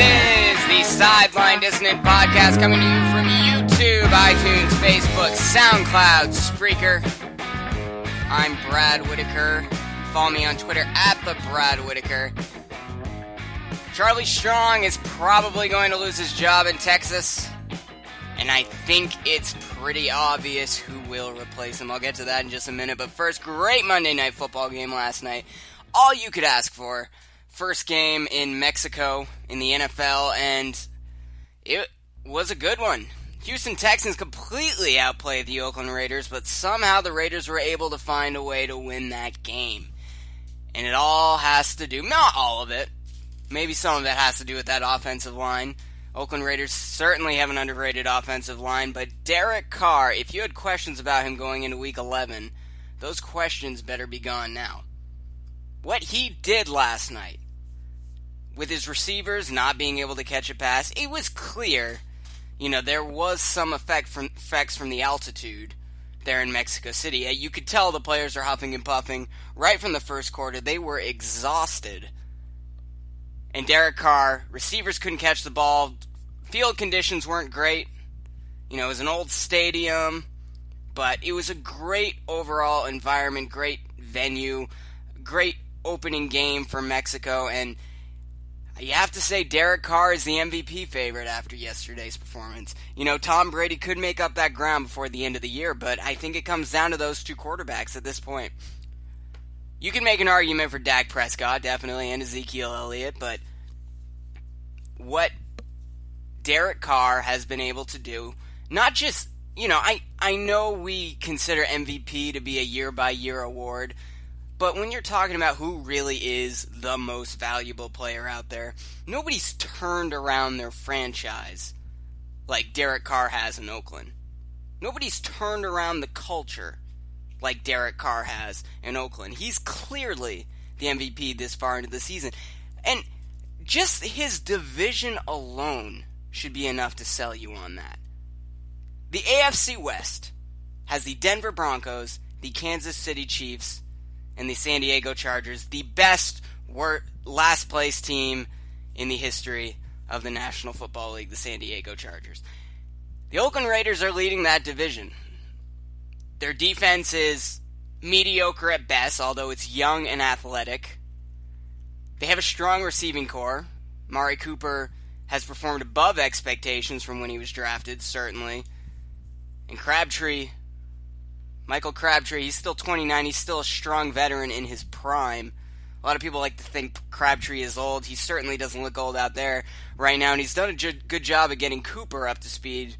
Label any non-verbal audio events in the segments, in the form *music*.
is the Sideline Dissonant podcast coming to you from YouTube, iTunes, Facebook, SoundCloud, Spreaker. I'm Brad Whitaker. Follow me on Twitter at the Brad Whitaker. Charlie Strong is probably going to lose his job in Texas, and I think it's pretty obvious who will replace him. I'll get to that in just a minute, but first, great Monday Night Football game last night. All you could ask for first game in Mexico in the NFL, and it was a good one. Houston Texans completely outplayed the Oakland Raiders, but somehow the Raiders were able to find a way to win that game. And it all has to do, not all of it, maybe some of it has to do with that offensive line. Oakland Raiders certainly have an underrated offensive line, but Derek Carr, if you had questions about him going into week 11, those questions better be gone now. What he did last night with his receivers not being able to catch a pass, it was clear, you know, there was some effect from effects from the altitude there in Mexico City. Uh, you could tell the players are huffing and puffing right from the first quarter. They were exhausted. And Derek Carr, receivers couldn't catch the ball. Field conditions weren't great. You know, it was an old stadium, but it was a great overall environment, great venue, great opening game for Mexico and you have to say Derek Carr is the MVP favorite after yesterday's performance. You know, Tom Brady could make up that ground before the end of the year, but I think it comes down to those two quarterbacks at this point. You can make an argument for Dak Prescott, definitely, and Ezekiel Elliott, but what Derek Carr has been able to do, not just, you know, I, I know we consider MVP to be a year by year award, but when you're talking about who really is the most valuable player out there, nobody's turned around their franchise like Derek Carr has in Oakland. Nobody's turned around the culture like Derek Carr has in Oakland. He's clearly the MVP this far into the season. And just his division alone should be enough to sell you on that. The AFC West has the Denver Broncos, the Kansas City Chiefs, and the San Diego Chargers, the best wor- last place team in the history of the National Football League, the San Diego Chargers. The Oakland Raiders are leading that division. Their defense is mediocre at best, although it's young and athletic. They have a strong receiving corps. Mari Cooper has performed above expectations from when he was drafted, certainly. And Crabtree Michael Crabtree, he's still 29. He's still a strong veteran in his prime. A lot of people like to think Crabtree is old. He certainly doesn't look old out there right now, and he's done a good job of getting Cooper up to speed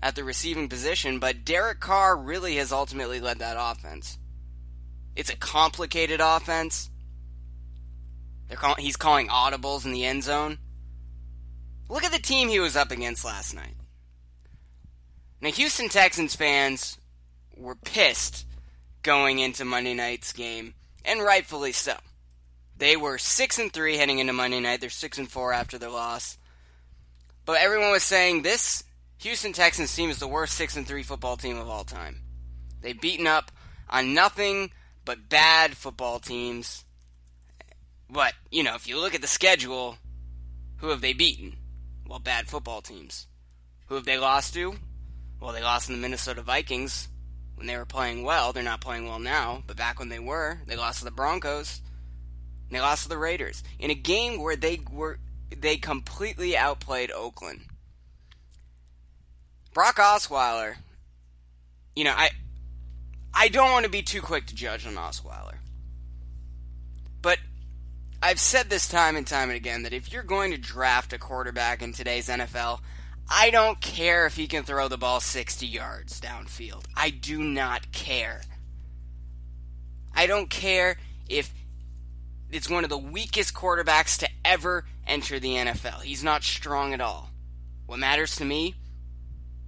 at the receiving position. But Derek Carr really has ultimately led that offense. It's a complicated offense. Call- he's calling audibles in the end zone. Look at the team he was up against last night. Now, Houston Texans fans were pissed going into Monday night's game, and rightfully so. They were six and three heading into Monday night. They're six and four after their loss. But everyone was saying this Houston Texans team is the worst six and three football team of all time. They've beaten up on nothing but bad football teams. But, you know, if you look at the schedule, who have they beaten? Well, bad football teams. Who have they lost to? Well, they lost to the Minnesota Vikings when they were playing well. They're not playing well now, but back when they were, they lost to the Broncos. they lost to the Raiders in a game where they were they completely outplayed Oakland. Brock Osweiler, you know, I I don't want to be too quick to judge on Osweiler. But I've said this time and time and again that if you're going to draft a quarterback in today's NFL, I don't care if he can throw the ball 60 yards downfield. I do not care. I don't care if it's one of the weakest quarterbacks to ever enter the NFL. He's not strong at all. What matters to me,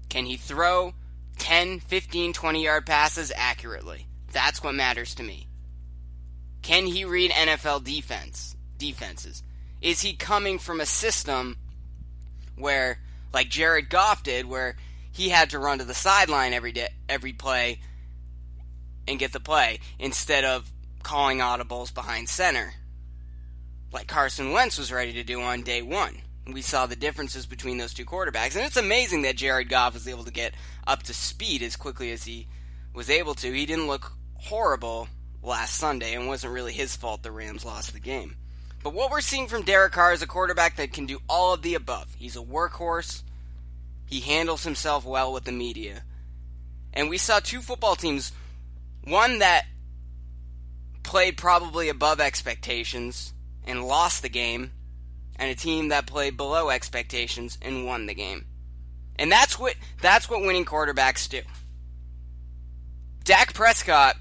can he throw 10, 15, 20 yard passes accurately? That's what matters to me. Can he read NFL defense defenses? Is he coming from a system where like Jared Goff did, where he had to run to the sideline every day, every play, and get the play instead of calling audibles behind center, like Carson Wentz was ready to do on day one. we saw the differences between those two quarterbacks. And it's amazing that Jared Goff was able to get up to speed as quickly as he was able to. He didn't look horrible last Sunday, and wasn't really his fault the Rams lost the game. But what we're seeing from Derek Carr is a quarterback that can do all of the above. He's a workhorse. He handles himself well with the media. And we saw two football teams, one that played probably above expectations and lost the game, and a team that played below expectations and won the game. And that's what that's what winning quarterbacks do. Dak Prescott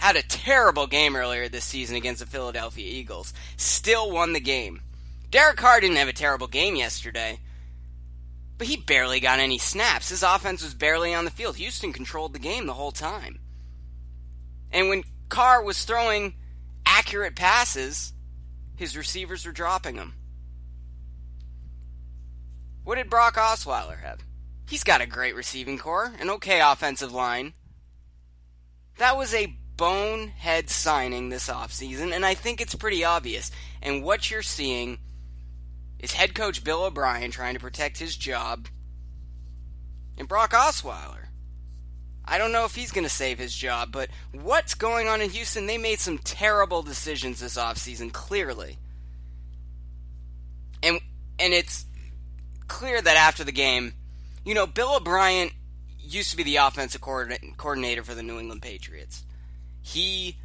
had a terrible game earlier this season against the Philadelphia Eagles. Still won the game. Derek Carr didn't have a terrible game yesterday, but he barely got any snaps. His offense was barely on the field. Houston controlled the game the whole time. And when Carr was throwing accurate passes, his receivers were dropping them. What did Brock Osweiler have? He's got a great receiving corps, an okay offensive line. That was a bonehead signing this offseason, and I think it's pretty obvious. And what you're seeing is head coach Bill O'Brien trying to protect his job, and Brock Osweiler. I don't know if he's going to save his job, but what's going on in Houston? They made some terrible decisions this offseason, clearly. And and it's clear that after the game, you know, Bill O'Brien used to be the offensive coordinator for the New England Patriots. He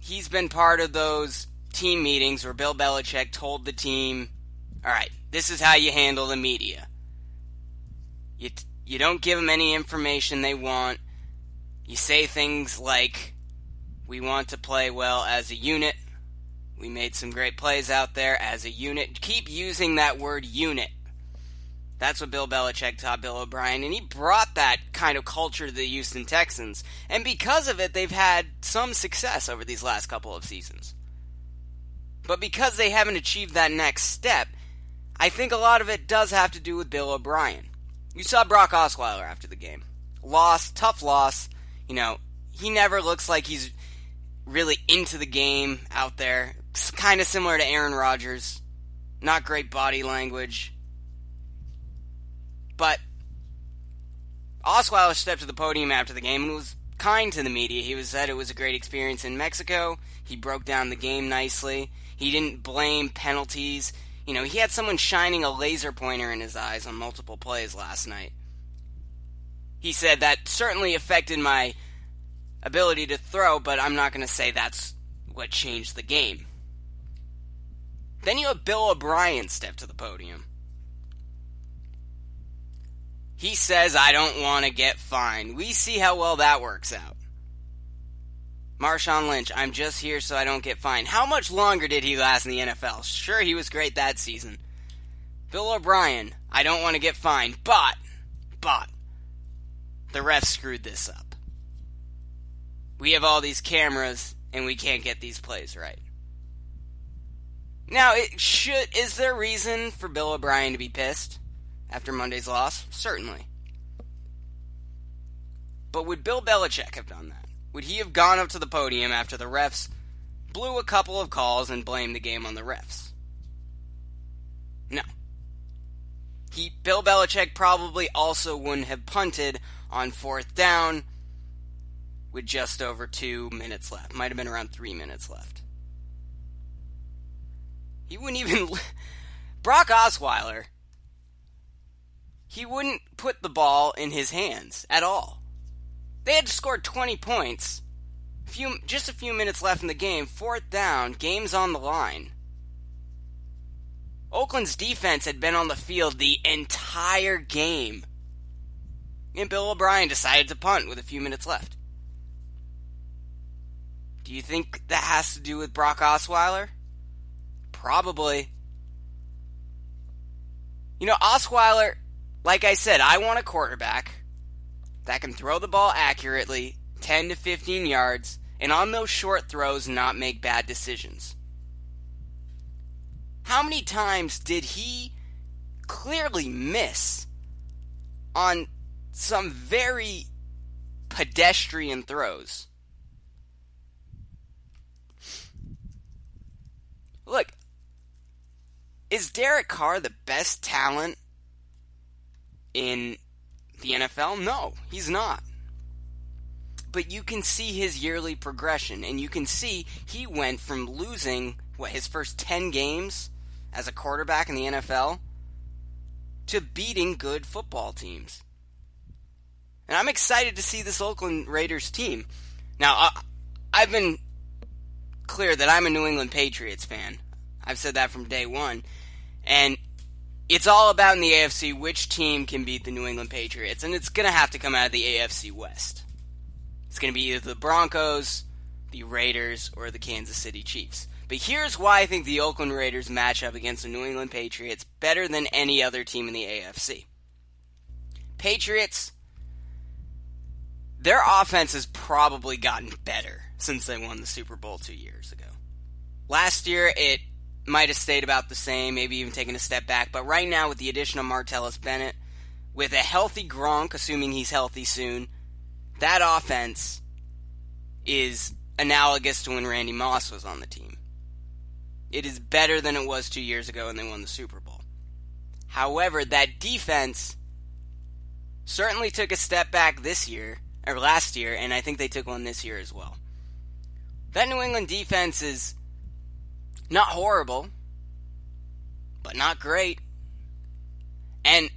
he's been part of those team meetings where Bill Belichick told the team, "All right, this is how you handle the media. You you don't give them any information they want. You say things like, "We want to play well as a unit. We made some great plays out there as a unit. Keep using that word unit. That's what Bill Belichick taught Bill O'Brien, and he brought that kind of culture to the Houston Texans. And because of it, they've had some success over these last couple of seasons. But because they haven't achieved that next step, I think a lot of it does have to do with Bill O'Brien. You saw Brock Osweiler after the game. Loss, tough loss. You know, he never looks like he's really into the game out there kind of similar to Aaron Rodgers. Not great body language. But Osweiler stepped to the podium after the game and was kind to the media. He was said it was a great experience in Mexico. He broke down the game nicely. He didn't blame penalties. You know, he had someone shining a laser pointer in his eyes on multiple plays last night. He said that certainly affected my ability to throw, but I'm not going to say that's what changed the game. Then you have Bill O'Brien step to the podium. He says, I don't want to get fined. We see how well that works out. Marshawn Lynch, I'm just here so I don't get fined. How much longer did he last in the NFL? Sure, he was great that season. Bill O'Brien, I don't want to get fined, but, but, the refs screwed this up. We have all these cameras and we can't get these plays right. Now, it should is there reason for Bill O'Brien to be pissed after Monday's loss? Certainly. But would Bill Belichick have done that? Would he have gone up to the podium after the refs blew a couple of calls and blamed the game on the refs? No. He Bill Belichick probably also wouldn't have punted on fourth down with just over two minutes left. Might have been around three minutes left. He wouldn't even. *laughs* Brock Osweiler. He wouldn't put the ball in his hands at all. They had scored 20 points. Few, just a few minutes left in the game. Fourth down. Game's on the line. Oakland's defense had been on the field the entire game. And Bill O'Brien decided to punt with a few minutes left. Do you think that has to do with Brock Osweiler? Probably. You know, Osweiler, like I said, I want a quarterback that can throw the ball accurately, 10 to 15 yards, and on those short throws, not make bad decisions. How many times did he clearly miss on some very pedestrian throws? Look, Is Derek Carr the best talent in the NFL? No, he's not. But you can see his yearly progression, and you can see he went from losing, what, his first 10 games as a quarterback in the NFL to beating good football teams. And I'm excited to see this Oakland Raiders team. Now, I've been clear that I'm a New England Patriots fan. I've said that from day one. And it's all about in the AFC which team can beat the New England Patriots. And it's going to have to come out of the AFC West. It's going to be either the Broncos, the Raiders, or the Kansas City Chiefs. But here's why I think the Oakland Raiders match up against the New England Patriots better than any other team in the AFC. Patriots, their offense has probably gotten better since they won the Super Bowl two years ago. Last year, it might have stayed about the same, maybe even taken a step back. But right now, with the addition of Martellus Bennett, with a healthy Gronk, assuming he's healthy soon, that offense is analogous to when Randy Moss was on the team. It is better than it was two years ago when they won the Super Bowl. However, that defense certainly took a step back this year, or last year, and I think they took one this year as well. That New England defense is not horrible, but not great. And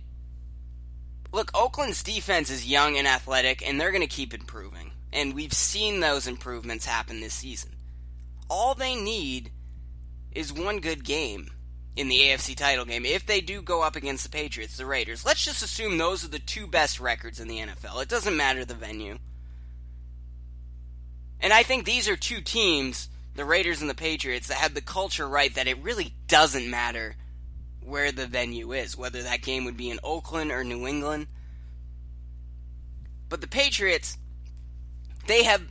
look, Oakland's defense is young and athletic, and they're going to keep improving. And we've seen those improvements happen this season. All they need is one good game in the AFC title game if they do go up against the Patriots, the Raiders. Let's just assume those are the two best records in the NFL. It doesn't matter the venue. And I think these are two teams the Raiders and the Patriots that have the culture right that it really doesn't matter where the venue is, whether that game would be in Oakland or New England. But the Patriots, they have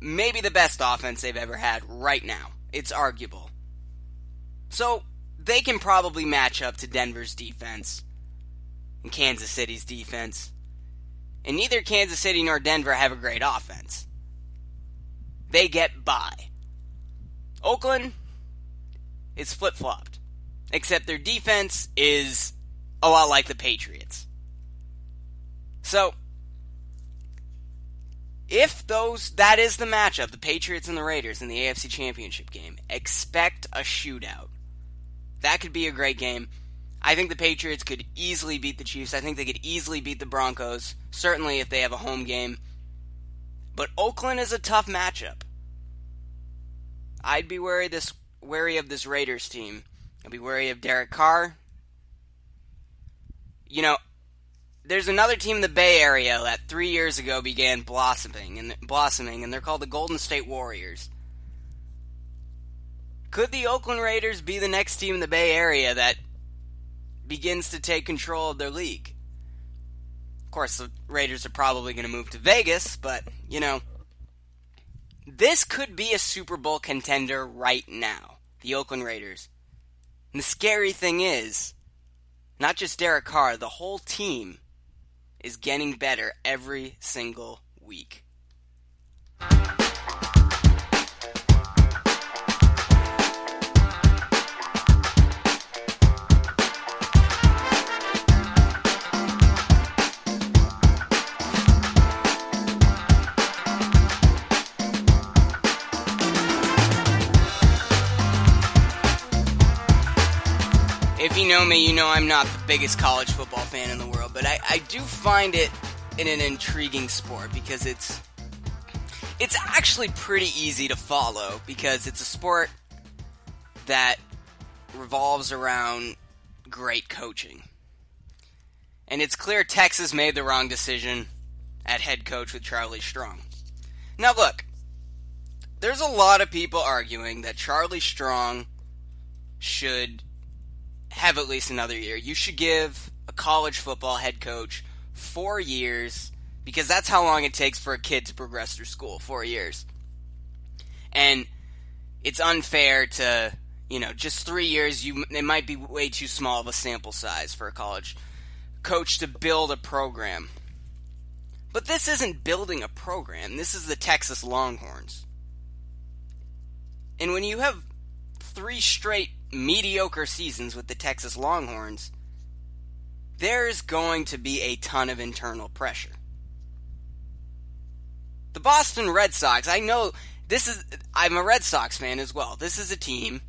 maybe the best offense they've ever had right now. It's arguable. So they can probably match up to Denver's defense and Kansas City's defense. And neither Kansas City nor Denver have a great offense. They get by. Oakland is flip flopped, except their defense is a lot like the Patriots. So, if those that is the matchup, the Patriots and the Raiders in the AFC Championship game, expect a shootout. That could be a great game. I think the Patriots could easily beat the Chiefs. I think they could easily beat the Broncos, certainly if they have a home game. But Oakland is a tough matchup. I'd be wary this wary of this Raiders team. I'd be wary of Derek Carr. You know, there's another team in the Bay Area that three years ago began blossoming and blossoming, and they're called the Golden State Warriors. Could the Oakland Raiders be the next team in the Bay Area that begins to take control of their league? Of course, the Raiders are probably going to move to Vegas, but you know this could be a Super Bowl contender right now, the Oakland Raiders. And the scary thing is, not just Derek Carr, the whole team is getting better every single week. If you know me, you know I'm not the biggest college football fan in the world, but I, I do find it in an intriguing sport because it's it's actually pretty easy to follow because it's a sport that revolves around great coaching. And it's clear Texas made the wrong decision at head coach with Charlie Strong. Now look, there's a lot of people arguing that Charlie Strong should have at least another year. You should give a college football head coach four years because that's how long it takes for a kid to progress through school four years. And it's unfair to, you know, just three years, you it might be way too small of a sample size for a college coach to build a program. But this isn't building a program. This is the Texas Longhorns. And when you have three straight mediocre seasons with the Texas Longhorns, there's going to be a ton of internal pressure. The Boston Red Sox, I know this is, I'm a Red Sox fan as well. This is a team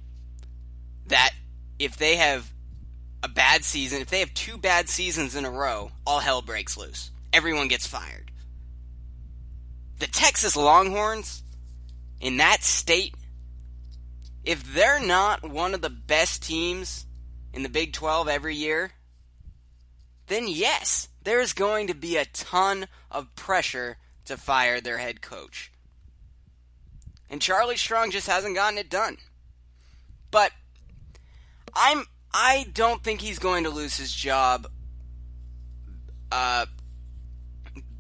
that if they have a bad season, if they have two bad seasons in a row, all hell breaks loose. Everyone gets fired. The Texas Longhorns, in that state, if they're not one of the best teams in the Big 12 every year, then yes, there's going to be a ton of pressure to fire their head coach. And Charlie Strong just hasn't gotten it done. But I'm I don't think he's going to lose his job uh,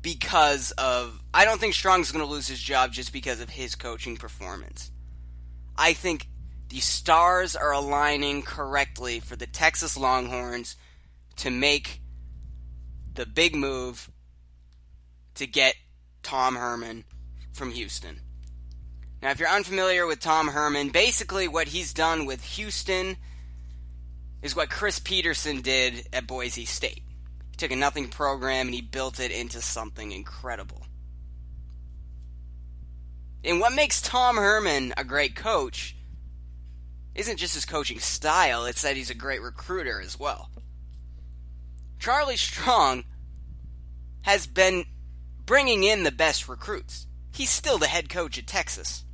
because of I don't think Strong's going to lose his job just because of his coaching performance. I think the stars are aligning correctly for the Texas Longhorns to make the big move to get Tom Herman from Houston. Now, if you're unfamiliar with Tom Herman, basically what he's done with Houston is what Chris Petersen did at Boise State. He took a nothing program and he built it into something incredible. And what makes Tom Herman a great coach isn't just his coaching style, it's that he's a great recruiter as well. Charlie Strong has been bringing in the best recruits. He's still the head coach at Texas.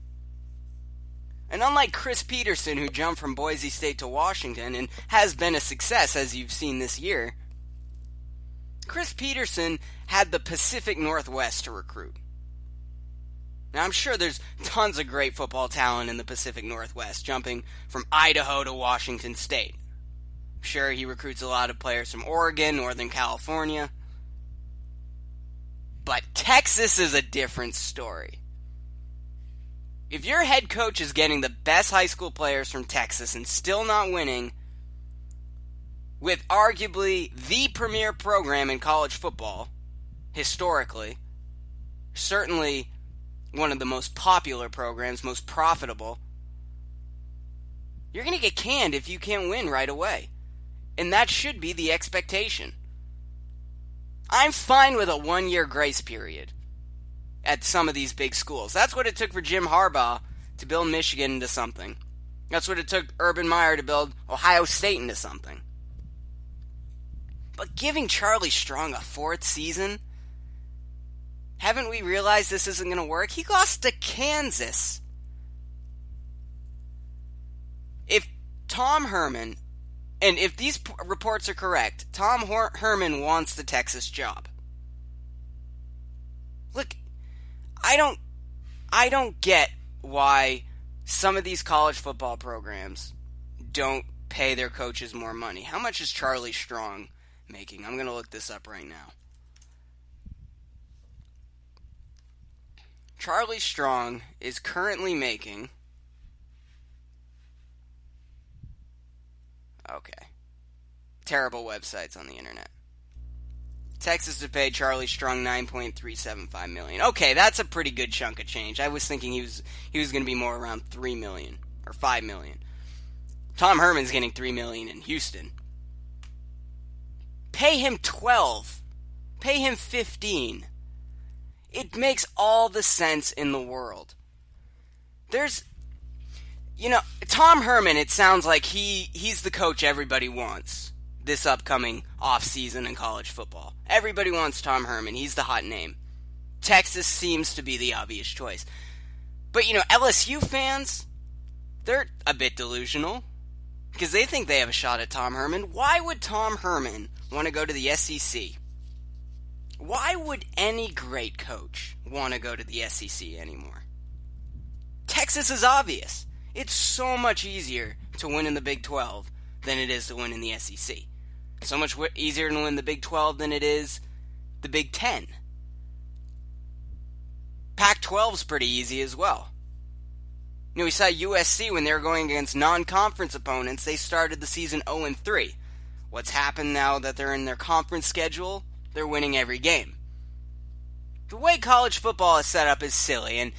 And unlike Chris Petersen, who jumped from Boise State to Washington and has been a success as you've seen this year, Chris Petersen had the Pacific Northwest to recruit. Now, I'm sure there's tons of great football talent in the Pacific Northwest, jumping from Idaho to Washington State. I'm sure he recruits a lot of players from Oregon, Northern California. But Texas is a different story. If your head coach is getting the best high school players from Texas and still not winning, with arguably the premier program in college football, historically, certainly one of the most popular programs, most profitable, you're going to get canned if you can't win right away. And that should be the expectation. I'm fine with a one year grace period at some of these big schools. That's what it took for Jim Harbaugh to build Michigan into something. That's what it took Urban Meyer to build Ohio State into something. But giving Charlie Strong a fourth season, haven't we realized this isn't going to work? He lost to Kansas. If Tom Herman, and if these p- reports are correct, Tom Her- Herman wants the Texas job. Look, I don't I don't get why some of these college football programs don't pay their coaches more money. How much is Charlie Strong making? I'm going to look this up right now. Charlie Strong is currently making Okay. Terrible websites on the internet. Texas has paid Charlie Strong 9.375 million. Okay, that's a pretty good chunk of change. I was thinking he was he was going to be more around 3 million or 5 million. Tom Herman's getting 3 million in Houston. Pay him 12. Pay him 15. It makes all the sense in the world. There's you know, Tom Herman, it sounds like he he's the coach everybody wants this upcoming offseason in college football. Everybody wants Tom Herman. He's the hot name. Texas seems to be the obvious choice. But, you know, LSU fans, they're a bit delusional because they think they have a shot at Tom Herman. Why would Tom Herman want to go to the SEC? Why would any great coach want to go to the SEC anymore? Texas is obvious. It's so much easier to win in the Big 12 than it is to win in the SEC so much easier to win the Big 12 than it is the Big 10. Pac 12 is pretty easy as well. You know, we saw USC when they were going against non conference opponents, they started the season 0 3. What's happened now that they're in their conference schedule? They're winning every game. The way college football is set up is silly, and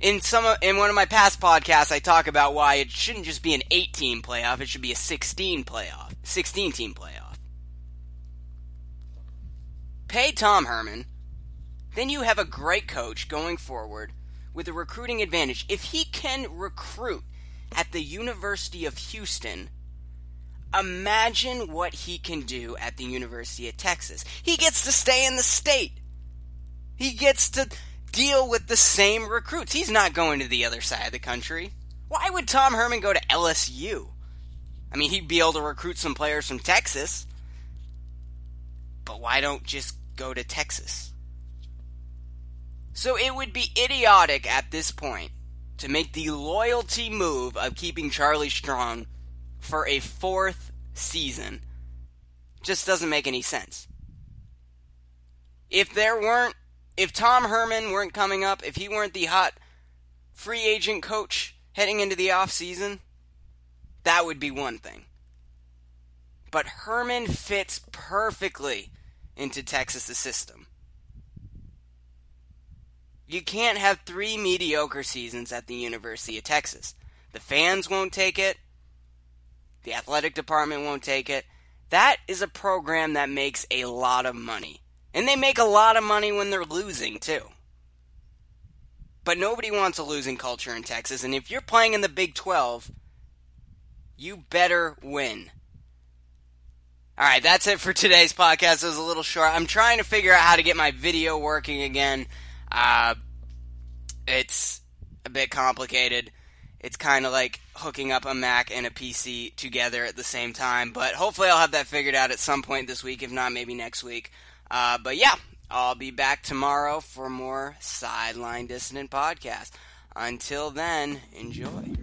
in some of, in one of my past podcasts, I talk about why it shouldn't just be an eight team playoff; it should be a sixteen playoff, sixteen team playoff. Pay Tom Herman, then you have a great coach going forward with a recruiting advantage. If he can recruit at the University of Houston, imagine what he can do at the University of Texas. He gets to stay in the state. He gets to deal with the same recruits. He's not going to the other side of the country. Why would Tom Herman go to LSU? I mean, he'd be able to recruit some players from Texas. But why don't just go to Texas? So it would be idiotic at this point to make the loyalty move of keeping Charlie Strong for a fourth season. Just doesn't make any sense. If there weren't if Tom Herman weren't coming up, if he weren't the hot free agent coach heading into the offseason, that would be one thing. But Herman fits perfectly into Texas' system. You can't have three mediocre seasons at the University of Texas. The fans won't take it. The athletic department won't take it. That is a program that makes a lot of money. And they make a lot of money when they're losing, too. But nobody wants a losing culture in Texas, and if you're playing in the Big 12, you better win. All right, that's it for today's podcast. It was a little short. I'm trying to figure out how to get my video working again. Uh, it's a bit complicated. It's kind of like hooking up a Mac and a PC together at the same time, but hopefully I'll have that figured out at some point this week, if not, maybe next week. Uh, but yeah, I'll be back tomorrow for more Sideline Dissident podcast. Until then, enjoy.